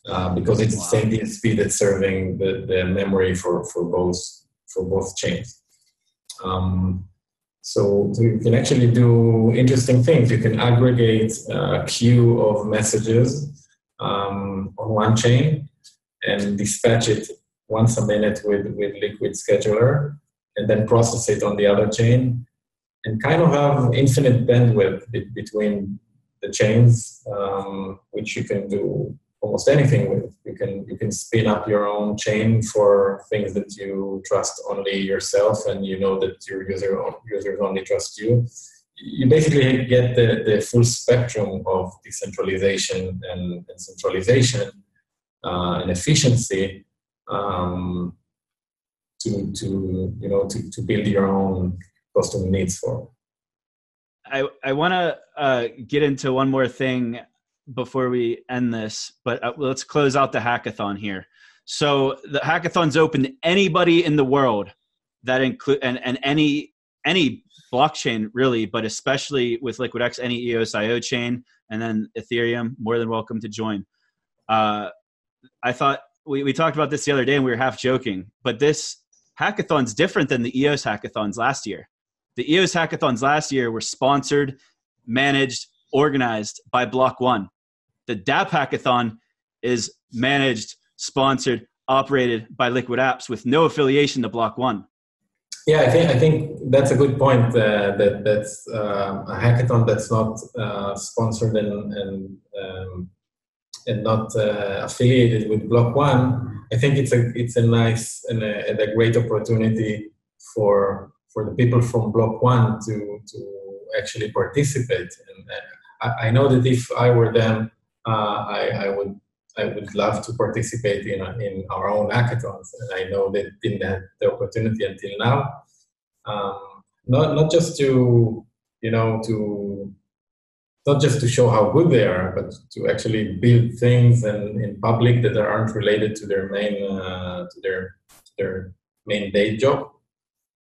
S2: Uh, because it's wow. the same DSP that's serving the, the memory for, for both for both chains. Um, so, you can actually do interesting things. You can aggregate a queue of messages um, on one chain and dispatch it once a minute with, with Liquid Scheduler and then process it on the other chain and kind of have infinite bandwidth between the chains, um, which you can do almost anything with. You can you can spin up your own chain for things that you trust only yourself, and you know that your user users only trust you. You basically get the, the full spectrum of decentralization and, and centralization uh, and efficiency um, to to you know to, to build your own custom needs for.
S1: I, I want to uh, get into one more thing before we end this, but uh, let's close out the hackathon here. So the hackathon's open to anybody in the world that include and, and any any blockchain really, but especially with LiquidX, any EOSIO chain, and then Ethereum, more than welcome to join. Uh, I thought we, we talked about this the other day and we were half joking, but this hackathon's different than the EOS hackathons last year. The EOS hackathons last year were sponsored, managed, organized by Block One. The DApp hackathon is managed, sponsored, operated by Liquid Apps with no affiliation to Block One.
S2: Yeah, I think I think that's a good point. Uh, that that's uh, a hackathon that's not uh, sponsored and and um, and not uh, affiliated with Block One. I think it's a it's a nice and a, and a great opportunity for for the people from Block One to to actually participate. And uh, I, I know that if I were them, uh, I, I would I would love to participate in in our own hackathons, and I know they didn't have the opportunity until now. Um, not not just to you know to not just to show how good they are, but to actually build things and in public that aren't related to their main uh, to their to their main day job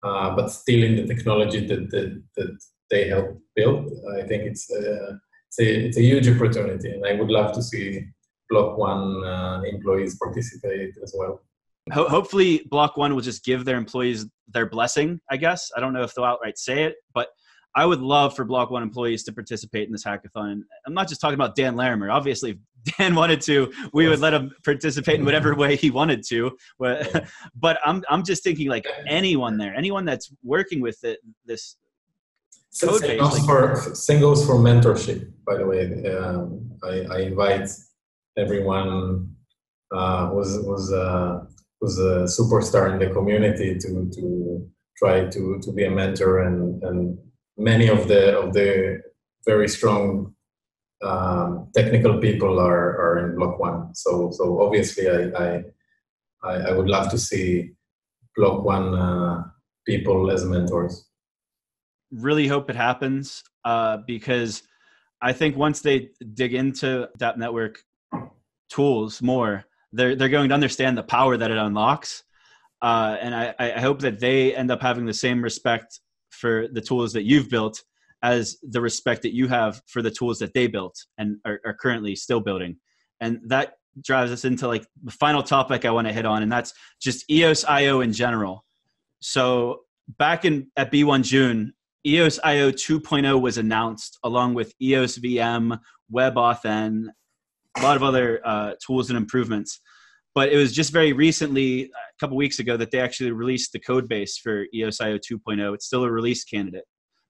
S2: uh, but still in the technology that, that, that they help build. I think it's a, it's a, it's a huge opportunity, and I would love to see Block One uh, employees participate as well.
S1: Ho- hopefully, Block One will just give their employees their blessing. I guess I don't know if they'll outright say it, but I would love for Block One employees to participate in this hackathon. I'm not just talking about Dan Larimer. Obviously, if Dan wanted to, we would let him participate in whatever way he wanted to. But, but I'm I'm just thinking like anyone there, anyone that's working with it, this
S2: code base. Like, for, same goes for mentorship. By the way, um, I, I, invite everyone uh, who's who's uh, who's a superstar in the community to to try to to be a mentor and and many of the of the very strong um, technical people are, are in block one. So so obviously I I, I would love to see block one uh, people as mentors.
S1: Really hope it happens uh, because I think once they dig into that network tools more, they're they're going to understand the power that it unlocks. Uh, and I, I hope that they end up having the same respect for the tools that you've built as the respect that you have for the tools that they built and are, are currently still building. And that drives us into like the final topic I want to hit on, and that's just EOSIO in general. So back in at B1 June, EOSIO 2.0 was announced along with EOS VM, WebAuthn, a lot of other uh, tools and improvements. But it was just very recently, a couple weeks ago, that they actually released the code base for EOSIO 2.0. It's still a release candidate.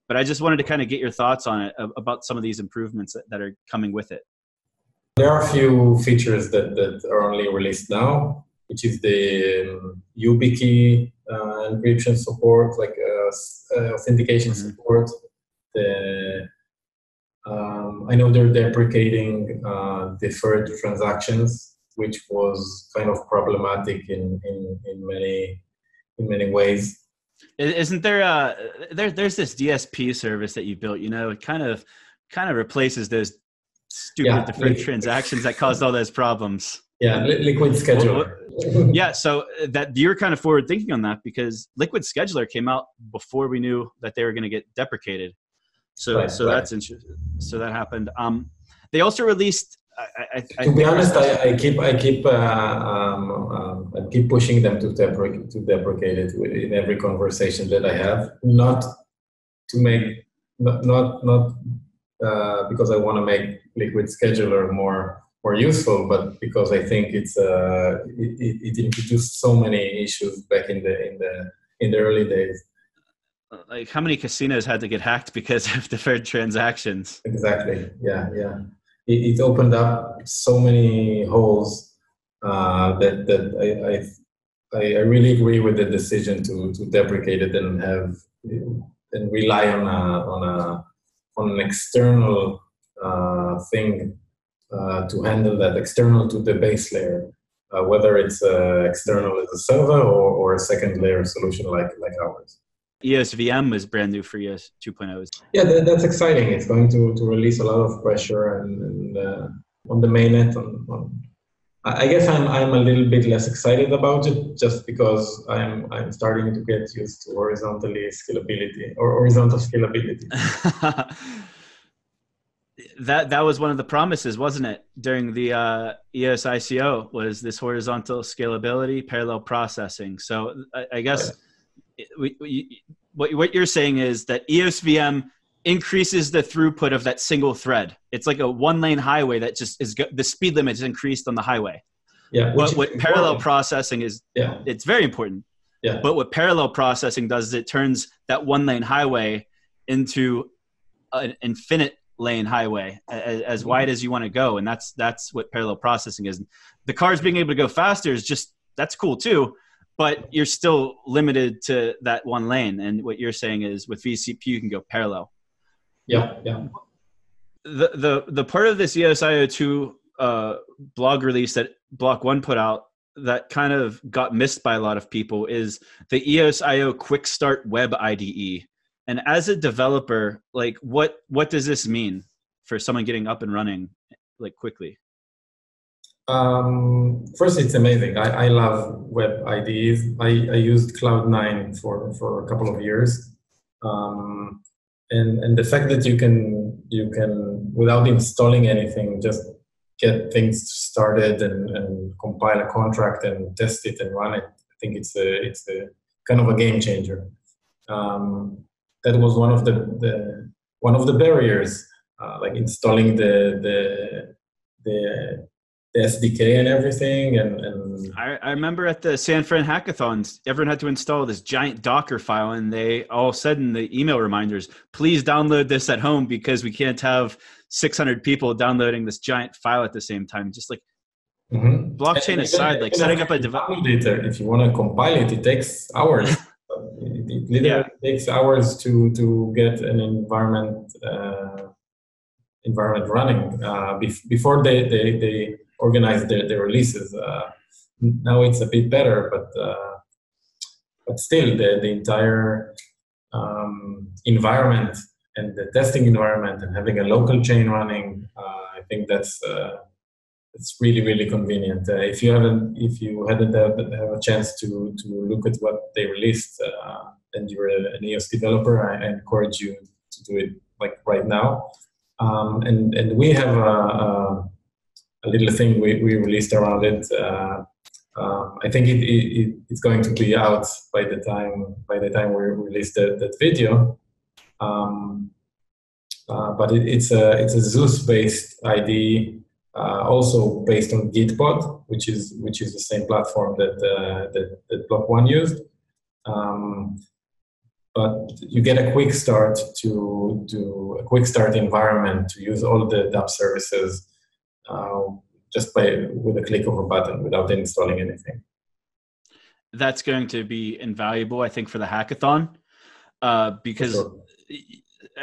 S1: But I just wanted to kind of get your thoughts on it about some of these improvements that, that are coming with it.
S2: There are a few features that, that are only released now, which is the um, YubiKey uh, encryption support, like uh, uh, authentication mm-hmm. support. The um, I know they're deprecating uh, deferred transactions which was kind of problematic in, in, in many in many ways.
S1: Isn't there a there, there's this DSP service that you built? You know, it kind of kind of replaces those stupid yeah, deferred transactions that caused all those problems.
S2: Yeah, Liquid Scheduler.
S1: yeah, so uh, that you're kind of forward thinking on that because Liquid Scheduler came out before we knew that they were going to get deprecated. So right, so right. that's interesting. So that happened. Um, they also released I, I,
S2: to be honest, I, I, keep I keep uh, um, um, I keep pushing them to deprecate to deprecate it in every conversation that I have. Not to make not not, not uh, because I want to make Liquid Scheduler more more useful, but because I think it's uh, it, it introduced so many issues back in the in the in the early days.
S1: Like how many casinos had to get hacked because of deferred transactions?
S2: Exactly. Yeah, yeah. It, it opened up so many holes uh, that that I, I I really agree with the decision to to deprecate it and have and rely on a on a on an external uh, thing uh, to handle that external to the base layer, uh, whether it's uh, external as a server or, or a second layer solution like like ours.
S1: EOSVM is brand new for EOS 2.0.
S2: Yeah, that, that's exciting. It's going to, to release a lot of pressure and, and uh, on the mainnet. On, on, I guess I'm I'm a little bit less excited about it just because I'm I'm starting to get used to horizontally scalability or horizontal scalability.
S1: that that was one of the promises, wasn't it, during the uh, EOS ICO? Was this horizontal scalability, parallel processing? So I, I guess. Right we, we, what, what you're saying is that EOS VM increases the throughput of that single thread. It's like a one lane highway that just is the speed limit is increased on the highway.
S2: Yeah.
S1: What, what parallel processing is, yeah. it's very important.
S2: Yeah.
S1: But what parallel processing does is it turns that one lane highway into an infinite lane highway as, as mm-hmm. wide as you want to go. And that's, that's what parallel processing is. The cars being able to go faster is just, that's cool too but you're still limited to that one lane. And what you're saying is with VCP, you can go parallel.
S2: Yeah, yeah.
S1: The the the part of this EOSIO two uh, blog release that Block One put out that kind of got missed by a lot of people is the EOSIO Quick Start Web IDE. And as a developer, like what what does this mean for someone getting up and running like quickly?
S2: Um, first, it's amazing. I, I love web IDEs. I, I used Cloud9 for, for a couple of years. Um, and, and the fact that you can, you can, without installing anything, just get things started and, and compile a contract and test it and run it, I think it's a, it's a kind of a game changer. Um, that was one of the, the one of the barriers, uh, like installing the, the, the the SDK and everything. And, and
S1: I, I, remember at the San Fran hackathons, everyone had to install this giant Docker file, and they all said in the email reminders, "Please download this at home because we can't have 600 people downloading this giant file at the same time." Just like mm-hmm. blockchain and aside, like setting up a device.
S2: If you want to compile it, it takes hours. it, it literally yeah. takes hours to to get an environment. Uh, environment running uh, bef- before they, they, they organize their, their releases. Uh, now it's a bit better, but uh, but still the, the entire um, environment and the testing environment and having a local chain running, uh, I think that's it's really really convenient. Uh, if you haven't if you hadn't have, have, a chance to to look at what they released uh, and you're an EOS developer, I, I, encourage you to do it like right now. Um, and and we have a, a, a little thing we, we released around it. Uh, uh, I think it, it, it's going to be out by the time by the time we release the, that video. Um, uh, but it, it's a it's a Zeus based IDE, uh, also based on Gitpod, which is which is the same platform that uh, that, that Block One used. Um, but you get a quick start to do a quick start environment to use all the DApp services just by with a click of a button without installing anything.
S1: That's going to be invaluable, I think, for the hackathon uh, because. Sure.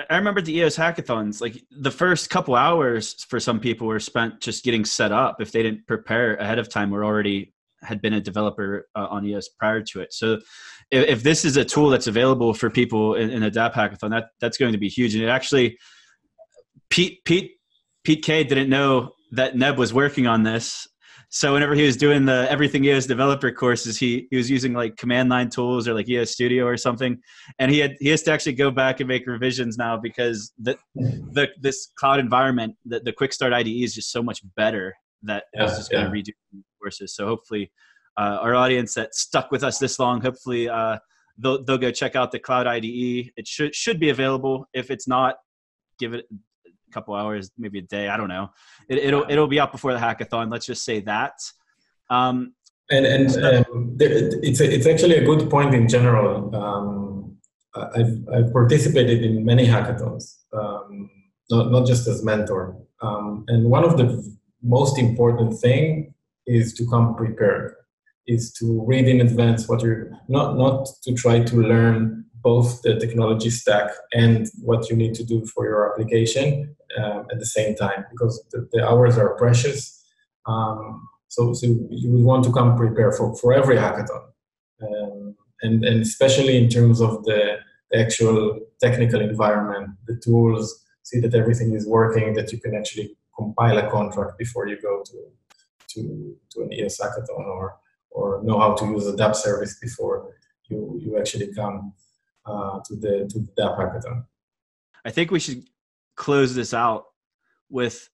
S1: I remember the EOS hackathons, like the first couple hours for some people were spent just getting set up. If they didn't prepare ahead of time, or already had been a developer uh, on EOS prior to it. So if, if, this is a tool that's available for people in, in a DApp hackathon, that, that's going to be huge. And it actually, Pete, Pete, Pete K didn't know that Neb was working on this. So whenever he was doing the everything EOS developer courses, he he was using like command line tools or like EOS Studio or something, and he had he has to actually go back and make revisions now because the the this cloud environment, the, the Quick Start IDE is just so much better that yeah, just yeah. going to redo courses. So hopefully, uh, our audience that stuck with us this long, hopefully uh, they'll they'll go check out the Cloud IDE. It should should be available. If it's not, give it couple hours, maybe a day. I don't know. It, will it'll be out before the hackathon. Let's just say that. Um,
S2: and and um, it's a, it's actually a good point in general. Um, I've, I've participated in many hackathons, um, not not just as mentor. Um, and one of the most important thing is to come prepared. Is to read in advance what you're not not to try to learn both the technology stack and what you need to do for your application um, at the same time because the, the hours are precious. Um, so, so you would want to come prepared for, for every hackathon. Um, and, and especially in terms of the, actual technical environment, the tools, see that everything is working, that you can actually compile a contract before you go to, to, to an EOS hackathon or, or know how to use a dApp service before you, you actually come uh, to the to the dApp hackathon.
S1: I think we should close this out with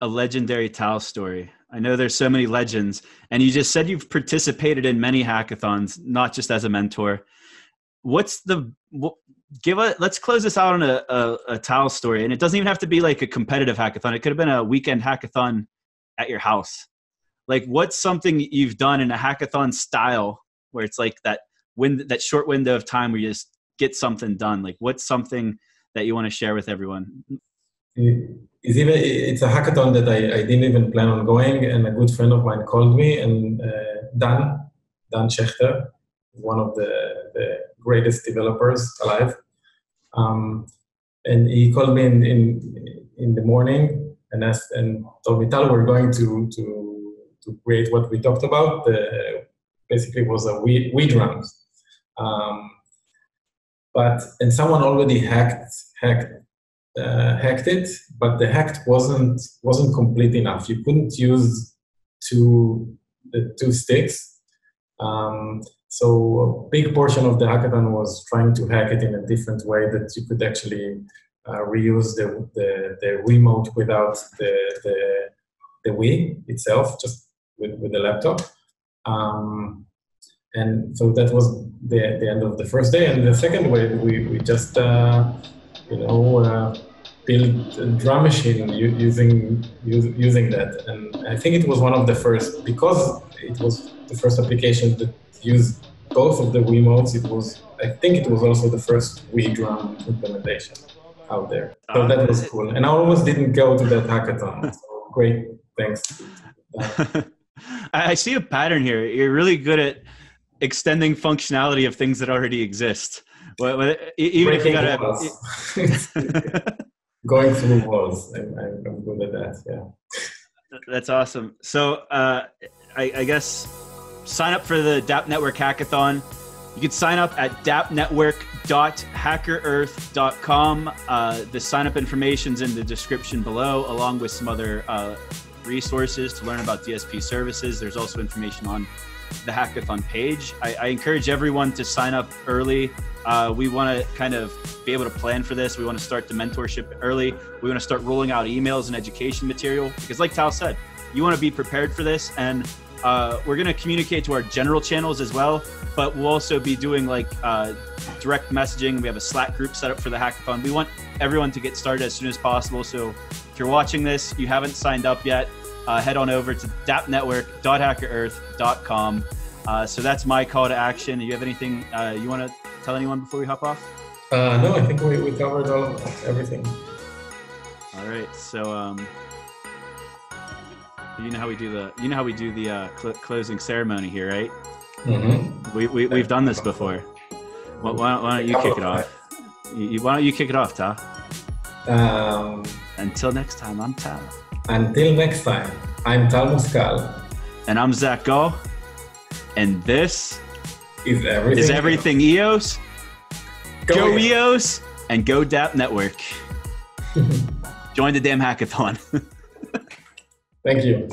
S1: a legendary Tal story. I know there's so many legends, and you just said you've participated in many hackathons, not just as a mentor. What's the what, give a let's close this out on a, a, a Tal story, and it doesn't even have to be like a competitive hackathon. It could have been a weekend hackathon at your house. Like, what's something you've done in a hackathon style where it's like that wind that short window of time where you just get something done? Like, what's something that you want to share with everyone?
S2: It's even it's a hackathon that I, I didn't even plan on going, and a good friend of mine called me, and uh, Dan Dan Schechter, one of the, the greatest developers alive, um, and he called me in, in in the morning and asked and told me, "Tal, we're going to to to create what we talked about. The, basically, was a we we drums." Um, but and someone already hacked hacked uh, hacked it, but the hack wasn't wasn't complete enough. You couldn't use two the two sticks. Um, so a big portion of the hackathon was trying to hack it in a different way that you could actually uh, reuse the, the, the remote without the, the the Wii itself, just with, with the laptop. Um, and so that was the, the end of the first day. And the second way, we, we just, uh, you know, uh, built a drum machine using using that. And I think it was one of the first, because it was the first application that used both of the Wiimotes, it was, I think it was also the first Wii drum implementation out there. So that was cool. And I almost didn't go to that hackathon. So great, thanks.
S1: I see a pattern here. You're really good at extending functionality of things that already exist. Well, even
S2: Breaking if you got to going through walls, I'm, I'm, good at that. Yeah,
S1: that's awesome. So uh, I, I, guess sign up for the dApp Network Hackathon. You can sign up at dappnetwork.hackerearth.com. Uh, the sign up information is in the description below, along with some other uh, resources to learn about DSP services. There's also information on the hackathon page. I, I encourage everyone to sign up early. Uh, we want to kind of be able to plan for this. We want to start the mentorship early. We want to start rolling out emails and education material because, like Tal said, you want to be prepared for this. And uh, we're going to communicate to our general channels as well, but we'll also be doing like uh, direct messaging. We have a Slack group set up for the hackathon. We want everyone to get started as soon as possible. So if you're watching this, you haven't signed up yet, uh, head on over to dappnetwork.hackerearth.com. Uh, so that's my call to action. Do you have anything uh, you want to tell anyone before we hop off?
S2: Uh, no, I think we, we covered all of everything.
S1: All right. So, um, you know how we do the you know how we do the uh, cl- closing ceremony here, right? Mm-hmm. We, we we've done this before. Well, why, don't, why don't you kick it off? You, why don't you kick it off, Tal? Um, Until next time, I'm Tal.
S2: Until next time, I'm Tal Muscal.
S1: And I'm Zach Gall. And this
S2: is everything,
S1: is everything EOS. Go, go EOS and go dApp Network. Join the damn hackathon.
S2: Thank you.